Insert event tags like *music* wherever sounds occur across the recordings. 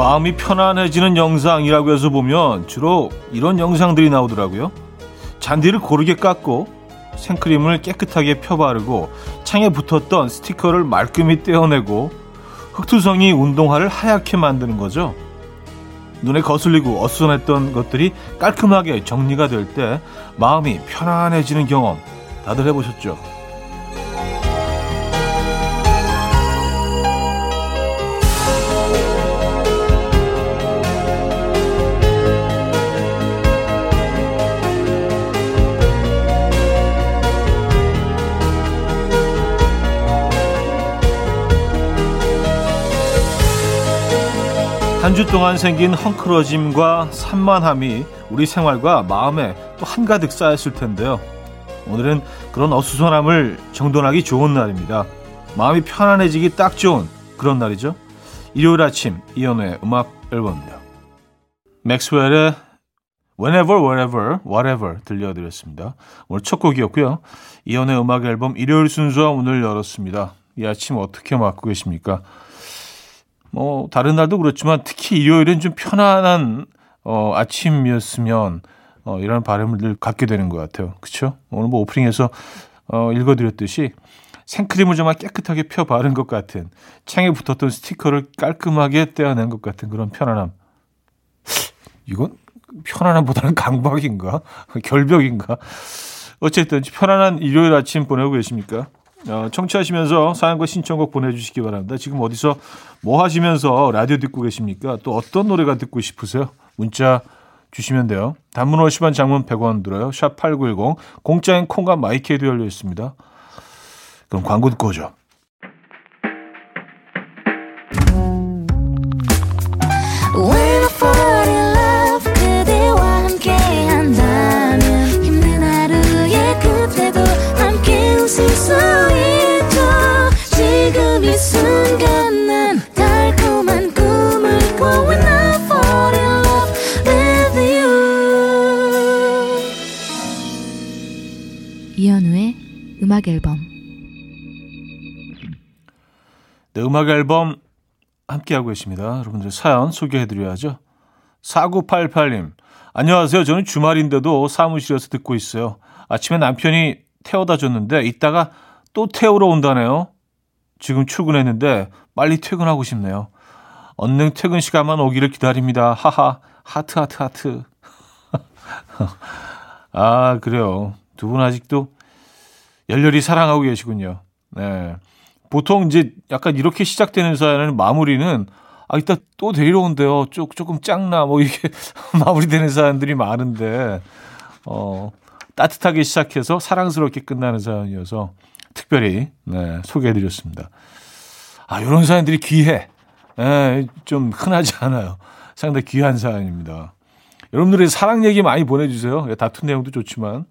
마음이 편안해지는 영상이라고 해서 보면 주로 이런 영상들이 나오더라고요. 잔디를 고르게 깎고 생크림을 깨끗하게 펴바르고 창에 붙었던 스티커를 말끔히 떼어내고 흑투성이 운동화를 하얗게 만드는 거죠. 눈에 거슬리고 어수선했던 것들이 깔끔하게 정리가 될 때 마음이 편안해지는 경험 다들 해보셨죠? 한 주 동안 생긴 헝클어짐과 산만함이 우리 생활과 마음에 또 한가득 쌓였을 텐데요. 오늘은 그런 어수선함을 정돈하기 좋은 날입니다. 마음이 편안해지기 딱 좋은 그런 날이죠. 일요일 아침 이연우의 음악 앨범입니다. 맥스웰의 Whenever, Wherever, Whatever 들려드렸습니다. 오늘 첫 곡이었고요. 이연우의 음악 앨범 일요일 순서 오늘 열었습니다. 이 아침 어떻게 맞고 계십니까? 뭐 다른 날도 그렇지만 특히 일요일은 좀 편안한 어, 아침이었으면 어, 이런 바람을 늘 갖게 되는 것 같아요. 그렇죠? 오늘 뭐 오프닝에서 어, 읽어드렸듯이 생크림을 정말 깨끗하게 펴 바른 것 같은 창에 붙었던 스티커를 깔끔하게 떼어낸 것 같은 그런 편안함. 이건 편안함보다는 *laughs* 강박인가? 결벽인가? 어쨌든 편안한 일요일 아침 보내고 계십니까? 어, 청취하시면서 사연과 신청곡 보내주시기 바랍니다. 지금 어디서 뭐 하시면서 라디오 듣고 계십니까? 또 어떤 노래가 듣고 싶으세요? 문자 주시면 돼요. 단문 50원, 장문 100원 들어요. 샵 8910. 공짜인 콩과 마이크에도 열려 있습니다. 그럼 광고 듣고 오죠. 음악 앨범 함께하고 계십니다. 여러분들 사연 소개해드려야죠. 4988님, 안녕하세요. 저는 주말인데도 사무실에서 듣고 있어요. 아침에 남편이 태워다 줬는데 이따가 또 태우러 온다네요. 지금 출근했는데 빨리 퇴근하고 싶네요. 언능 퇴근 시간만 오기를 기다립니다. 하하, 하트, 하트, 하트. *laughs* 아, 그래요. 두 분 아직도 열렬히 사랑하고 계시군요. 네. 보통 이제 약간 이렇게 시작되는 사연은 마무리는 아, 이따 또 데리러 온대요. 조, 조금 짱나. 뭐 이게 *laughs* 마무리되는 사연들이 많은데, 어, 따뜻하게 시작해서 사랑스럽게 끝나는 사연이어서 특별히, 네, 소개해드렸습니다. 아, 이런 사연들이 귀해. 네, 좀 흔하지 않아요. 상당히 귀한 사연입니다. 여러분들의 사랑 얘기 많이 보내주세요. 다툰 내용도 좋지만.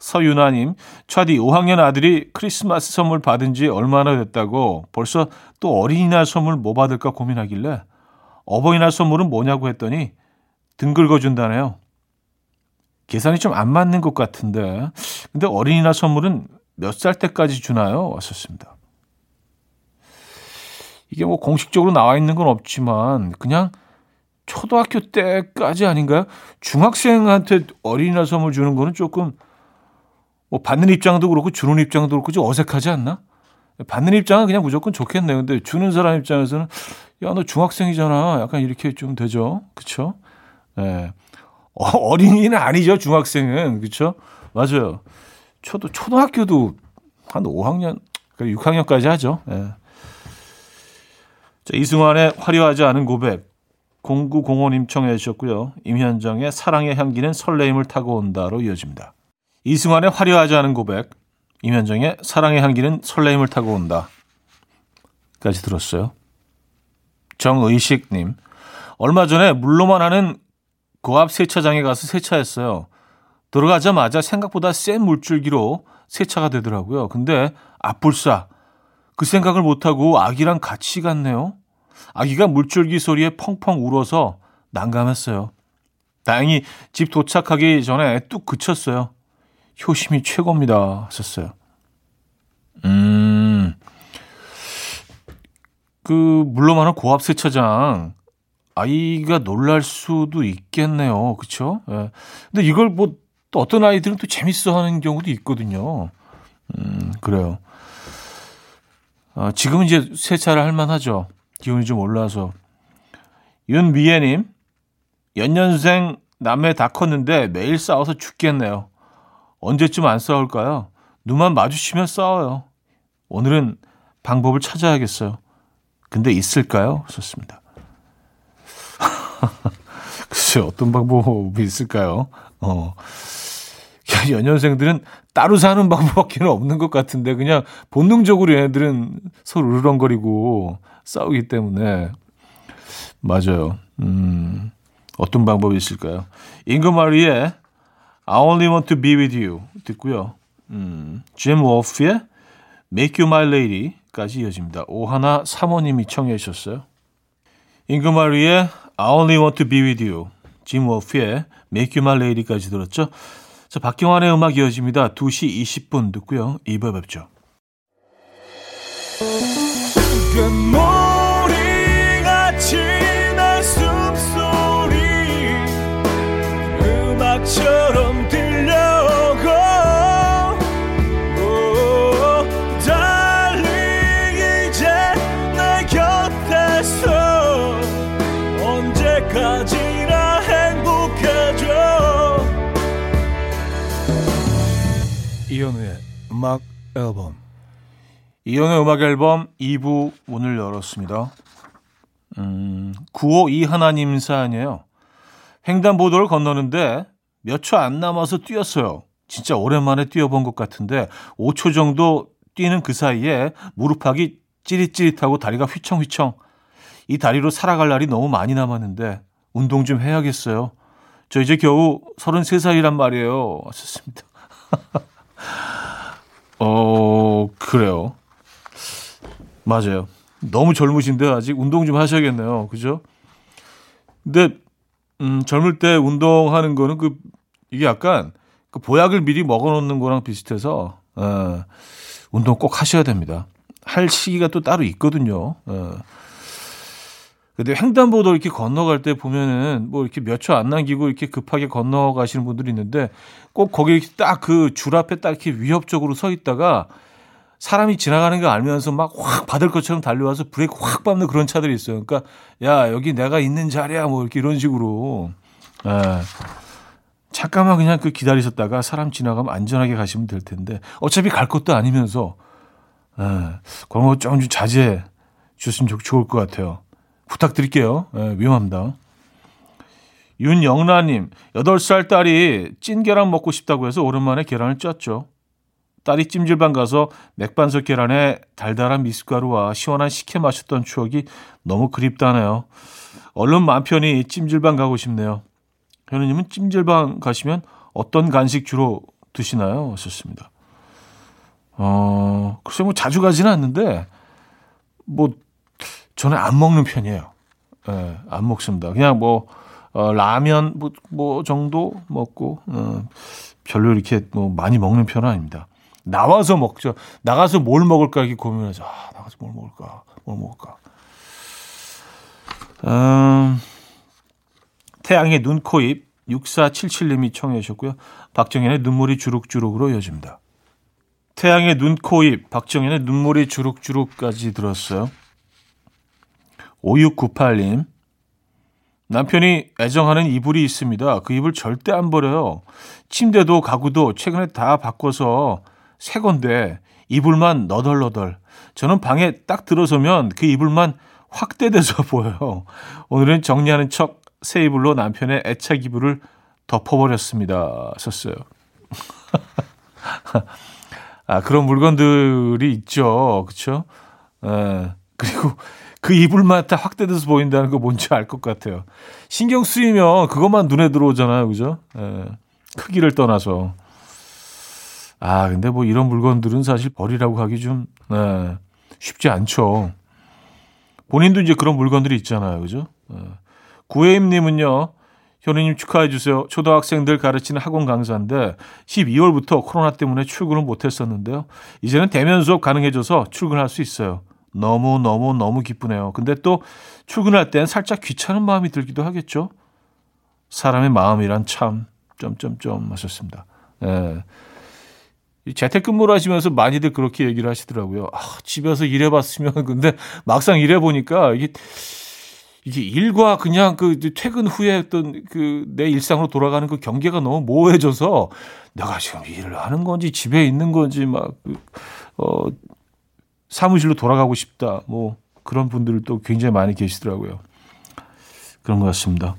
서윤아님, 차디 5학년 아들이 크리스마스 선물 받은 지 얼마나 됐다고 벌써 또 어린이날 선물 뭐 받을까 고민하길래 어버이날 선물은 뭐냐고 했더니 등 긁어준다네요. 계산이 좀 안 맞는 것 같은데. 근데 어린이날 선물은 몇 살 때까지 주나요? 왔었습니다. 이게 뭐 공식적으로 나와 있는 건 없지만 그냥 초등학교 때까지 아닌가요? 중학생한테 어린이날 선물 주는 거는 조금 뭐 받는 입장도 그렇고 주는 입장도 그렇고 좀 어색하지 않나? 받는 입장은 그냥 무조건 좋겠네요. 근데 주는 사람 입장에서는 야 너 중학생이잖아. 약간 이렇게 좀 되죠. 그쵸 예. 어, 어린이는 아니죠. 중학생은 그쵸 맞아요. 초도 초등학교도 한 5학년, 6학년까지 하죠. 예. 자, 이승환의 화려하지 않은 고백 0905님 청해 주셨고요. 임현정의 사랑의 향기는 설레임을 타고 온다로 이어집니다. 이승환의 화려하지 않은 고백, 임현정의 사랑의 향기는 설레임을 타고 온다. 까지 들었어요. 정의식님, 얼마 전에 물로만 하는 고압 세차장에 가서 세차했어요. 들어가자마자 생각보다 센 물줄기로 세차가 되더라고요. 근데 앞불싸 그 생각을 못하고 아기랑 같이 갔네요. 아기가 물줄기 소리에 펑펑 울어서 난감했어요. 다행히 집 도착하기 전에 뚝 그쳤어요. 효심이 최고입니다. 하셨어요. 음, 그, 많은 고압 세차장, 아이가 놀랄 수도 있겠네요. 그쵸? 예. 근데 이걸 뭐 또 어떤 아이들은 또 재밌어 하는 경우도 있거든요. 음, 그래요. 어, 지금은 이제 세차를 할 만하죠. 기운이 좀 올라서. 윤미애님, 연년생 남매 다 컸는데 매일 싸워서 죽겠네요. 언제쯤 안 싸울까요? 눈만 마주치면 싸워요. 오늘은 방법을 찾아야겠어요. 근데 있을까요? 좋습니다. *laughs* 글쎄 어떤 방법이 있을까요? 어. *laughs* 연년생들은 따로 사는 방법밖에 없는 것 같은데 그냥 본능적으로 얘네들은 서로 으르렁거리고 싸우기 때문에 맞아요. 음. 어떤 방법이 있을까요? 잉그마리의 I Only Want to Be With You 듣고요. 음, 짐 워프의 Make You My Lady까지 이어집니다. 오하나 사모님이 청해 주셨어요. 잉그마리의 I Only Want to Be With You, 짐 워프의 Make You My Lady까지 들었죠. 자, 박경환의 음악 이어집니다. 2시 20분 듣고요. 2부에 뵙죠. 언제까지나 행복해져 이현우의 음악 앨범 이현우의 음악 앨범 2부 문을 열었습니다. 음, 952 하나님 사연이에요. 횡단보도를 건너는데 몇 초 안 남아서 뛰었어요. 진짜 오랜만에 뛰어본 것 같은데 5초 정도 뛰는 그 사이에 무릎팍이 찌릿찌릿하고 다리가 휘청휘청. 이 다리로 살아갈 날이 너무 많이 남았는데 운동 좀 해야겠어요. 저 이제 겨우 33살이란 말이에요. 좋습니다. *laughs* 어, 그래요. 맞아요. 너무 젊으신데 아직 운동 좀 하셔야겠네요. 그죠? 근데 음, 젊을 때 운동하는 거는 그 이게 약간 그 보약을 미리 먹어 놓는 거랑 비슷해서 어, 운동 꼭 하셔야 됩니다. 할 시기가 또 따로 있거든요. 어. 근데 횡단보도 이렇게 건너갈 때 보면은 뭐 이렇게 몇 초 안 남기고 이렇게 급하게 건너가시는 분들이 있는데 꼭 거기 딱 그 줄 앞에 딱 이렇게 위협적으로 서 있다가 사람이 지나가는 거 알면서 막 확 받을 것처럼 달려와서 브레이크 확 밟는 그런 차들이 있어요. 그러니까 야 여기 내가 있는 자리야 뭐 이렇게 이런 식으로 에, 예. 잠깐만 그냥 그 기다리셨다가 사람 지나가면 안전하게 가시면 될 텐데 어차피 갈 것도 아니면서 에, 예. 그런 거 좀 자제해 주셨으면 좋을 것 같아요. 부탁드릴게요. 에, 예, 위험합니다. 윤영란님, 8살 딸이 찐 계란 먹고 싶다고 해서 오랜만에 계란을 쪘죠. 딸이 찜질방 가서 맥반석 계란에 달달한 미숫가루와 시원한 식혜 마셨던 추억이 너무 그립다네요. 얼른 맘 편히 찜질방 가고 싶네요. 현우님은 찜질방 가시면 어떤 간식 주로 드시나요? 하셨습니다. 어, 글쎄 뭐 자주 가지는 않는데, 뭐, 저는 안 먹는 편이에요. 예, 네, 안 먹습니다. 그냥 뭐, 어, 라면 뭐, 뭐 정도 먹고, 어, 별로 이렇게 뭐 많이 먹는 편은 아닙니다. 나와서 먹죠. 나가서 뭘 먹을까 이렇게 고민해서 아, 나가서 뭘 먹을까? 뭘 먹을까? 음, 태양의 눈, 코, 입 6477님이 청해 주셨고요. 박정현의 눈물이 주룩주룩으로 이어집니다. 태양의 눈, 코, 입 박정현의 눈물이 주룩주룩까지 들었어요. 5698님 남편이 애정하는 이불이 있습니다. 그 이불 절대 안 버려요. 침대도 가구도 최근에 다 바꿔서 새 건데 이불만 너덜너덜. 저는 방에 딱 들어서면 그 이불만 확대돼서 *laughs* 보여요. 오늘은 정리하는 척 새 이불로 남편의 애착 이불을 덮어버렸습니다. 썼어요. *laughs* 아, 그런 물건들이 있죠. 그쵸? 에, 그리고 그 이불만 다 확대돼서 보인다는 거 뭔지 알 것 같아요. 신경 쓰이면 그것만 눈에 들어오잖아요. 그죠? 에, 크기를 떠나서. 아, 근데 뭐 이런 물건들은 사실 버리라고 하기 좀, 네, 쉽지 않죠. 본인도 이제 그런 물건들이 있잖아요. 그죠? 네. 구혜임님은요, 현우님 축하해 주세요. 초등학생들 가르치는 학원 강사인데 12월부터 코로나 때문에 출근을 못했었는데요. 이제는 대면 수업 가능해져서 출근할 수 있어요. 너무 너무 너무 기쁘네요. 근데 또 출근할 땐 살짝 귀찮은 마음이 들기도 하겠죠. 사람의 마음이란 참 점점점 하셨습니다. 예. 재택근무를 하시면서 많이들 그렇게 얘기를 하시더라고요. 아, 집에서 일해봤으면 *laughs* 근데 막상 일해보니까 이게 이게 일과 그냥 그 퇴근 후에 어떤 그내 일상으로 돌아가는 그 경계가 너무 모호해져서 내가 지금 일을 하는 건지 집에 있는 건지 막, 그, 어, 사무실로 돌아가고 싶다. 뭐 그런 분들도 굉장히 많이 계시더라고요. 그런 것 같습니다.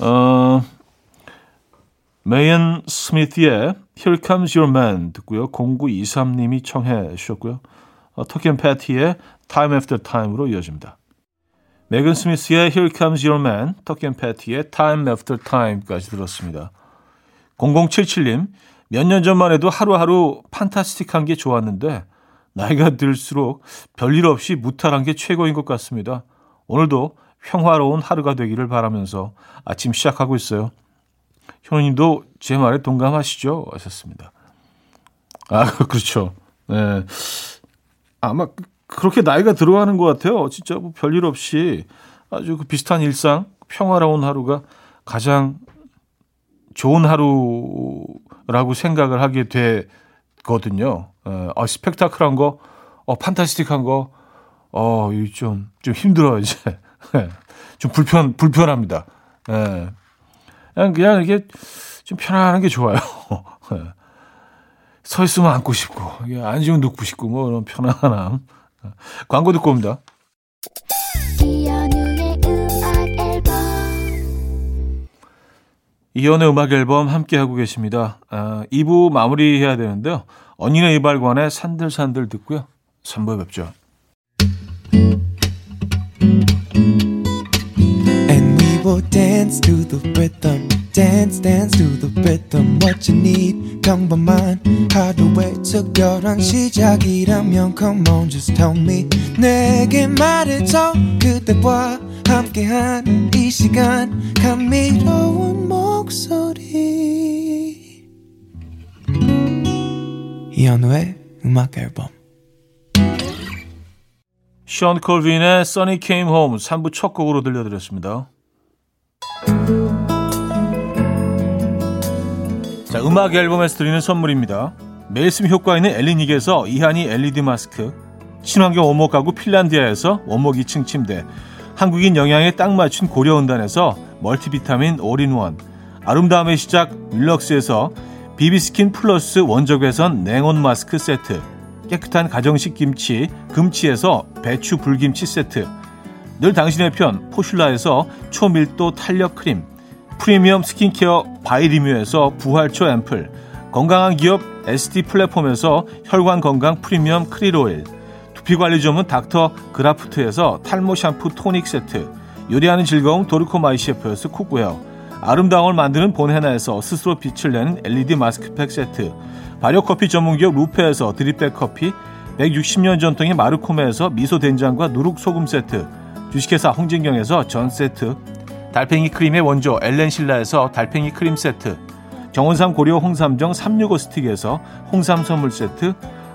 어, 메건 스미스의 Here Comes Your Man 듣고요. 0923님이 청해 주셨고요. 어, 턱 앤 패티의 Time After Time으로 이어집니다. 메건 스미스의 Here Comes Your Man, 턱 앤 패티의 Time After Time까지 들었습니다. 0077님, 몇 년 전만 해도 하루하루 fantastic한 게 좋았는데 나이가 들수록 별일 없이 무탈한 게 최고인 것 같습니다. 오늘도 평화로운 하루가 되기를 바라면서 아침 시작하고 있어요. 현우님도 제 말에 동감하시죠? 하셨습니다. 아, *laughs* 그렇죠. 네. 아마 그렇게 나이가 들어가는 것 같아요. 진짜 뭐 별일 없이 아주 그 비슷한 일상, 평화로운 하루가 가장 좋은 하루라고 생각을 하게 되 거든요. 어, 스펙타클한 거, 어, 판타스틱한 거, 어, 좀, 좀 힘들어요, 이제. *laughs* 예. 좀 불편, 불편합니다. 예. 그냥, 그냥 이게 좀 편안한 게 좋아요. *laughs* 예. 서 있으면 앉고 싶고, 앉으면 눕고 싶고, 뭐, 그런 편안함. 광고 듣고 옵니다. 이연의 음악 앨범 함께 하고 계십니다. 아, 2부 마무리해야 되는데요. 언니네 이발관의 산들산들 듣고요. 3부에 뵙죠. Dance to the rhythm. dance dance to the rhythm what you need 평범한 하루의 특별한 시작이라면 come on just tell me 내게 말해줘 그대와 함께한 이 시간 감미로운 목소리 이현우의 음악 앨범 션 콜빈의 Sunny Came Home 3부 첫 곡으로 들려드렸습니다. 자, 음악 앨범에서 드리는 선물입니다. 매일 쓰 효과 있는 엘리닉에서 이하니 LED 마스크, 친환경 원목 가구 핀란디아에서 원목 2층 침대, 한국인 영양에 딱 맞춘 고려은단에서 multivitamin all-in-one, 아름다움의 시작 윌럭스에서 비비스킨 플러스 원적외선 냉온 마스크 세트, 깨끗한 가정식 김치 금치에서 배추 불김치 세트, 늘 당신의 편 포슐라에서 초밀도 탄력 크림, 프리미엄 스킨케어 바이리뮤에서 부활초 앰플, 건강한 기업 SD 플랫폼에서 혈관 건강 프리미엄 크릴 오일, 두피관리 전문 닥터 그라프트에서 탈모 샴푸 토닉 세트, 요리하는 즐거움 도르코 마이 셰프에서 cookware, 아름다움을 만드는 본헤나에서 스스로 빛을 내는 LED 마스크팩 세트, 발효커피 전문기업 루페에서 drip bag 커피, 160년 전통의 마르코메에서 미소 된장과 누룩 소금 세트, 주식회사 홍진경에서 전 세트, 달팽이 크림의 원조 엘렌실라에서 달팽이 크림 세트 정원삼 고려 홍삼정 365 스틱에서 홍삼 선물 세트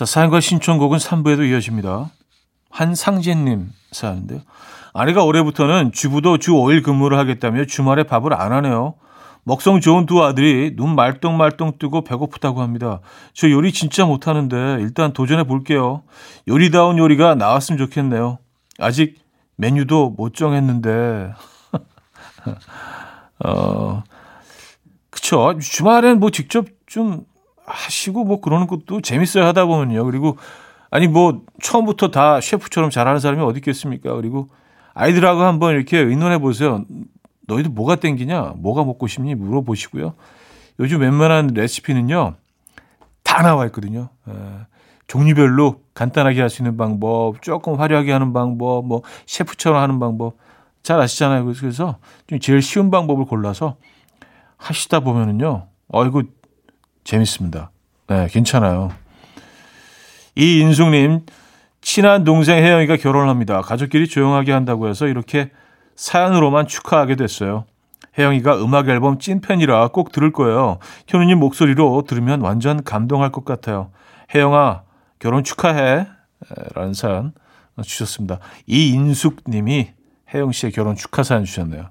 자, 사연과 신청곡은 3부에도 이어집니다. 한상진님 사연인데요. 아내가 올해부터는 주부도 주 5일 근무를 하겠다며 주말에 밥을 안 하네요. 먹성 좋은 두 아들이 눈 말똥말똥 뜨고 배고프다고 합니다. 저 요리 진짜 못하는데 일단 도전해 볼게요. 요리다운 요리가 나왔으면 좋겠네요. 아직 메뉴도 못 정했는데 *laughs* 어, 그쵸. 주말엔 뭐 직접 좀 하시고 뭐 그러는 것도 재밌어요 하다 보면요. 그리고 아니 뭐 처음부터 다 셰프처럼 잘하는 사람이 어디 있겠습니까? 그리고 아이들하고 한번 이렇게 의논해 보세요. 너희들 뭐가 땡기냐? 뭐가 먹고 싶니? 물어보시고요. 요즘 웬만한 레시피는요. 다 나와 있거든요. 에, 종류별로 간단하게 할 수 있는 방법, 조금 화려하게 하는 방법, 뭐 셰프처럼 하는 방법 잘 아시잖아요. 그래서 좀 제일 쉬운 방법을 골라서 하시다 보면은요, 어이구 재밌습니다. 네, 괜찮아요. 이인숙님, 친한 동생 혜영이가 결혼을 합니다. 가족끼리 조용하게 한다고 해서 이렇게 사연으로만 축하하게 됐어요. 혜영이가 음악 앨범 찐팬이라 꼭 들을 거예요. 현우님 목소리로 들으면 완전 감동할 것 같아요. 혜영아, 결혼 축하해. 라는 사연 주셨습니다. 이인숙 님이 혜영 씨의 결혼 축하 사연 주셨네요.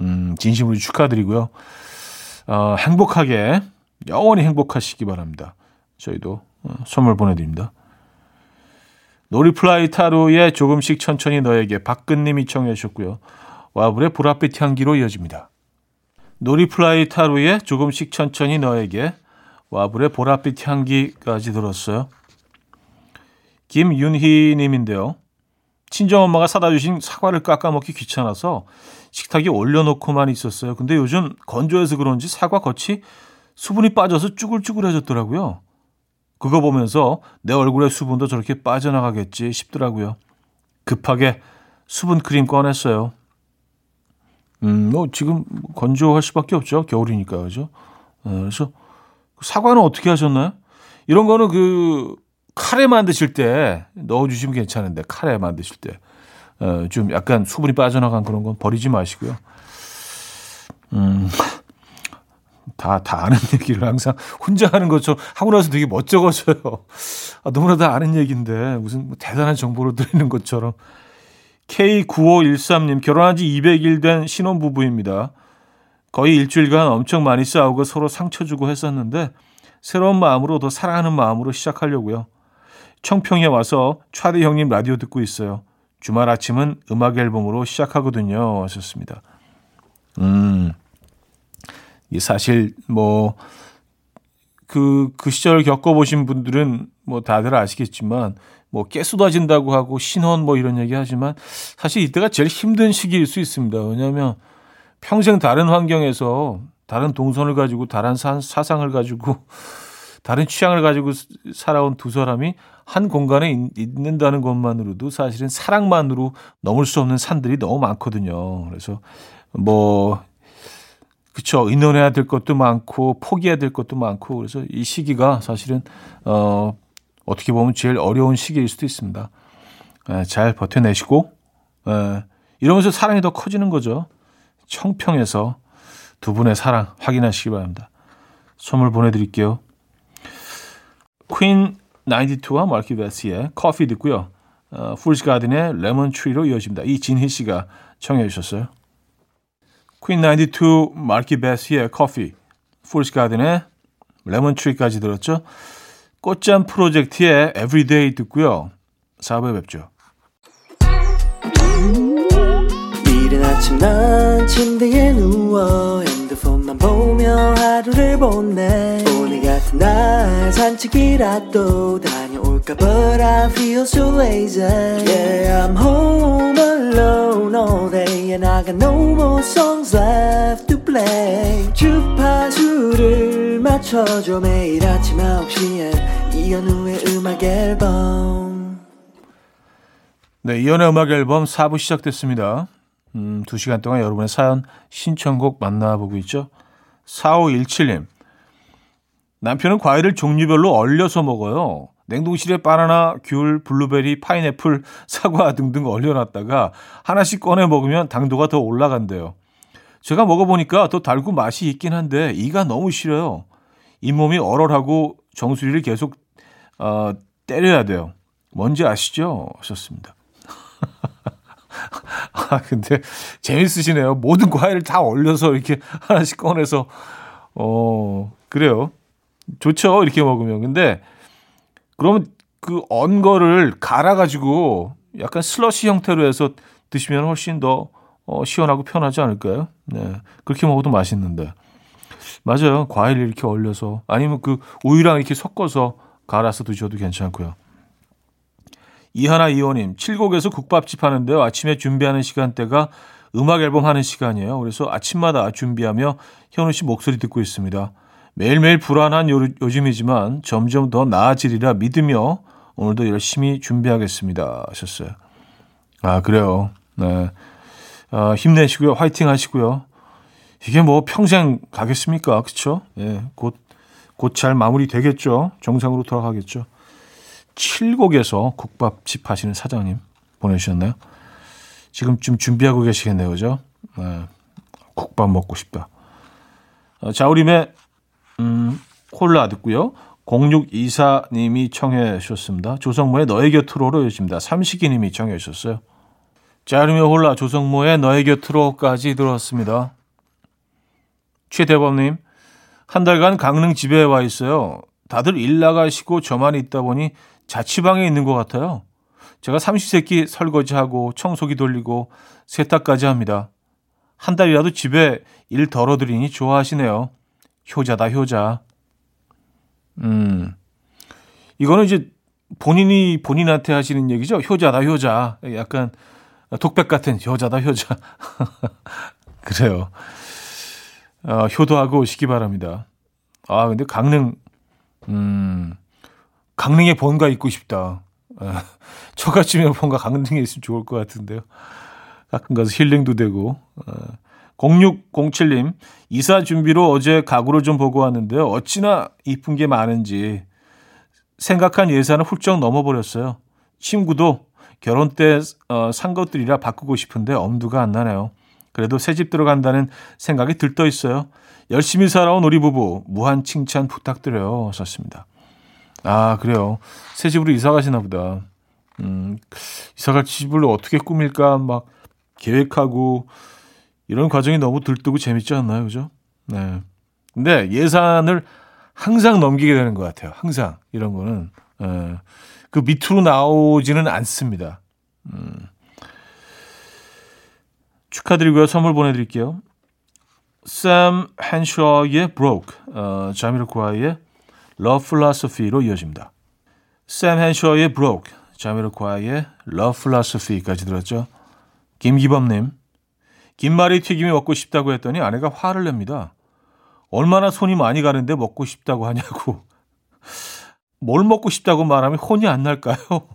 음, 진심으로 축하드리고요. 어, 행복하게, 영원히 행복하시기 바랍니다. 저희도 어, 선물 보내드립니다. 놀이플라이 타로의 조금씩 천천히 너에게 박근님이 청해 주셨고요. 와블의 보랏빛 향기로 이어집니다. 놀이플라이 타로의 조금씩 천천히 너에게 와블의 보랏빛 향기까지 들었어요. 김윤희 님인데요. 친정엄마가 사다 주신 사과를 깎아 먹기 귀찮아서 식탁에 올려놓고만 있었어요. 근데 요즘 건조해서 그런지 사과 겉이 수분이 빠져서 쭈글쭈글해졌더라고요. 그거 보면서 내 얼굴에 수분도 저렇게 빠져나가겠지 싶더라고요. 급하게 수분 크림 꺼냈어요. 음, 뭐 지금 건조할 수밖에 없죠. 겨울이니까 그죠? 어, 그래서 사과는 어떻게 하셨나요? 이런 거는 그 카레 만드실 때 넣어주시면 괜찮은데 카레 만드실 때. 어, 좀 약간 수분이 빠져나간 그런 건 버리지 마시고요. 음, 다, 다 아는 *laughs* 얘기를 항상 혼자 하는 것처럼 하고 나서 되게 멋쩍어져요. 아, 너무나 다 아는 얘기인데 무슨 뭐 대단한 정보를 드리는 것처럼. K9513님, 결혼한 지 200일 된 신혼부부입니다. 거의 일주일간 엄청 많이 싸우고 서로 상처 주고 했었는데 새로운 마음으로 더 사랑하는 마음으로 시작하려고요. 청평에 와서 차디 형님 라디오 듣고 있어요. 주말 아침은 음악 앨범으로 시작하거든요. 하셨습니다. 음, 사실 뭐, 그, 그 시절을 겪어보신 분들은 뭐 다들 아시겠지만, 뭐깨 쏟아진다고 하고 신혼 뭐 이런 얘기 하지만 사실 이때가 제일 힘든 시기일 수 있습니다. 왜냐하면 평생 다른 환경에서 다른 동선을 가지고 다른 사, 사상을 가지고 *laughs* 다른 취향을 가지고 살아온 두 사람이 한 공간에 있는다는 것만으로도 사실은 사랑만으로 넘을 수 없는 산들이 너무 많거든요. 그래서 뭐 그쵸 의논해야 될 것도 많고 포기해야 될 것도 많고 그래서 이 시기가 사실은 어 어떻게 보면 제일 어려운 시기일 수도 있습니다. 에, 잘 버텨내시고 에, 이러면서 사랑이 더 커지는 거죠. 청평에서 두 분의 사랑 확인하시기 바랍니다. 선물 보내드릴게요. 퀸 92와 마키 베스의 커피 듣고요. 어, 풀스 가든의 Lemon Tree로 이어집니다. 이진희 씨가 청해 주셨어요. 퀸 92, 마키 베스의 커피, 풀스 가든의 Lemon Tree까지 들었죠. 꽃잠 프로젝트의 Everyday 듣고요. 4부에 뵙죠. 이른 아침 난 침대에 누워 핸드폰만 보며 하루를 보내 오늘 같은 날 산책이라도 다녀올까 But I feel so lazy Yeah I'm home alone all day And I got no more songs left to play 주파수를 맞춰줘 매일 아침 9시에 이현우의 음악 앨범 네 이현우의 음악 앨범 4부 시작됐습니다 음, 2시간 동안 여러분의 사연 신청곡 만나보고 있죠. 4517님. 남편은 과일을 종류별로 얼려서 먹어요. 냉동실에 바나나, 귤, 블루베리, 파인애플, *laughs* 사과 등등 얼려놨다가 하나씩 꺼내 먹으면 당도가 더 올라간대요. 제가 먹어보니까 더 달고 맛이 있긴 한데 이가 너무 싫어요. 잇몸이 얼얼하고 정수리를 계속 어, 때려야 돼요. 뭔지 아시죠? 하셨습니다. *laughs* 아, 근데 재밌으시네요. 모든 과일을 다 얼려서 이렇게 *laughs* 하나씩 꺼내서, 어, 그래요. 좋죠. 이렇게 먹으면. 근데, 그러면 그 언 거를 갈아가지고 약간 슬러시 형태로 해서 드시면 훨씬 더 어, 시원하고 편하지 않을까요? 네. 그렇게 먹어도 맛있는데. 맞아요. 과일 이렇게 얼려서. 아니면 그 우유랑 이렇게 섞어서 갈아서 드셔도 괜찮고요. 이하나 이호님, 칠곡에서 국밥집 하는데요. 아침에 준비하는 시간대가 음악 앨범 하는 시간이에요. 그래서 아침마다 준비하며 현우 씨 목소리 듣고 있습니다. 매일매일 불안한 요, 요즘이지만 점점 더 나아지리라 믿으며 오늘도 열심히 준비하겠습니다. 하셨어요. 아, 그래요. 네. 아, 힘내시고요. 화이팅 하시고요. 이게 뭐 평생 가겠습니까? 그쵸? 예, 곧, 곧 잘 마무리 되겠죠? 정상으로 돌아가겠죠? 칠곡에서 국밥집 하시는 사장님 보내주셨나요? 지금쯤 준비하고 계시겠네요. 그죠? 네. 국밥 먹고 싶다. 어, 자우림의 음, 콜라 듣고요. 0624님이 청해 주셨습니다. 조성모의 너의 곁으로로 여집니다. 삼식이님이 청해 주셨어요. 자우림의 홀라 조성모의 너의 곁으로까지 들어왔습니다. 최대범님, 한 달간 강릉 집에 와 있어요. 다들 일 나가시고 저만 있다 보니 자취방에 있는 것 같아요. 제가 삼시세끼 설거지하고 청소기 돌리고 세탁까지 합니다. 한 달이라도 집에 일 덜어드리니 좋아하시네요. 효자다, 효자. 음. 이거는 이제 본인이 본인한테 하시는 얘기죠. 효자다, 효자. 약간 독백 같은 효자다, 효자. *laughs* 그래요. 어, 효도하고 오시기 바랍니다. 아, 근데 강릉, 음, 강릉에 본가 있고 싶다. 저같이면 뭔가 강릉에 있으면 좋을 것 같은데요. 가끔 가서 힐링도 되고. 0607님, 이사 준비로 어제 가구를 좀 보고 왔는데요. 어찌나 이쁜 게 많은지 생각한 예산을 훌쩍 넘어버렸어요. 친구도 결혼 때산 어, 것들이라 바꾸고 싶은데 엄두가 안 나네요. 그래도 새집 들어간다는 생각이 들떠 있어요. 열심히 살아온 우리 부부 무한 칭찬 부탁드려요. 썼습니다. 아 그래요. 새 집으로 이사 가시나 보다. 음, 이사 갈 집을 어떻게 꾸밀까 막 계획하고 이런 과정이 너무 들뜨고 재밌지 않나요? 그죠? 네. 근데 예산을 항상 넘기게 되는 것 같아요. 항상 이런 거는 예. 그 밑으로 나오지는 않습니다. 음. 축하드리고요. 선물 보내드릴게요. 샘 헨셔의 Broke, 어, 자미로콰이의 Love Philosophy로 이어집니다. 샘 헨셔의 Broke, 자미로콰이의 Love Philosophy까지 들었죠. 김기범님, 김말이 튀김이 먹고 싶다고 했더니 아내가 화를 냅니다. 얼마나 손이 많이 가는데 먹고 싶다고 하냐고. *laughs* 뭘 먹고 싶다고 말하면 혼이 안 날까요? *laughs*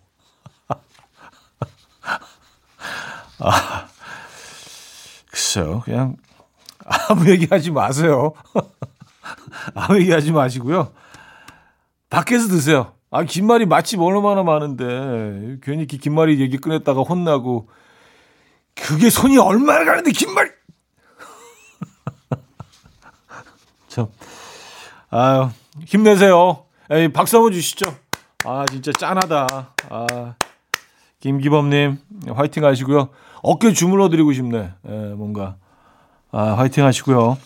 아, 글쎄요. 그냥 아무 얘기하지 마세요. *laughs* 아무 얘기하지 마시고요. 밖에서 드세요. 아, 김말이 맛집 얼마나 많은데 괜히 김말이 얘기 꺼냈다가 혼나고 그게 손이 얼마나 가는데 김말 *laughs* 참 아유 힘내세요. 에이, 박수 한번 주시죠. 아 진짜 짠하다. 아 김기범님 화이팅 하시고요. 어깨 주물러 드리고 싶네. 에, 뭔가 아 화이팅 하시고요.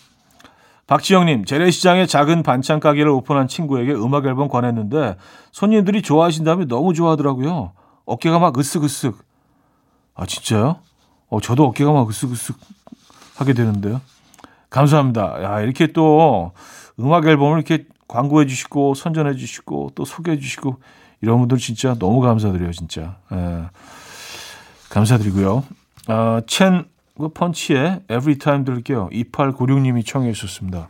박지영님, 재래시장에 작은 반찬 가게를 오픈한 친구에게 음악 앨범 권했는데 손님들이 좋아하신다면 너무 좋아하더라고요. 어깨가 막 으쓱으쓱. 아, 진짜요? 어, 저도 어깨가 막 으쓱으쓱 하게 되는데요. 감사합니다. 야, 이렇게 또 음악 앨범을 이렇게 광고해 주시고 선전해 주시고 또 소개해 주시고 이런 분들 진짜 너무 감사드려요, 진짜. 예. 감사드리고요. 어, 첸그 펀치의 Every Time 들을게요. 2896님이 청해 주셨습니다.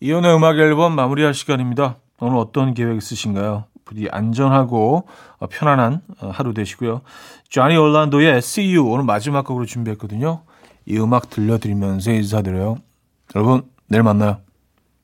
이연의 음악 앨범 마무리할 시간입니다. 오늘 어떤 계획 있으신가요? 부디 안전하고 편안한 하루 되시고요. 쟈니 올란도의 See You 오늘 마지막 곡으로 준비했거든요. 이 음악 들려드리면서 인사드려요. 여러분 내일 만나요.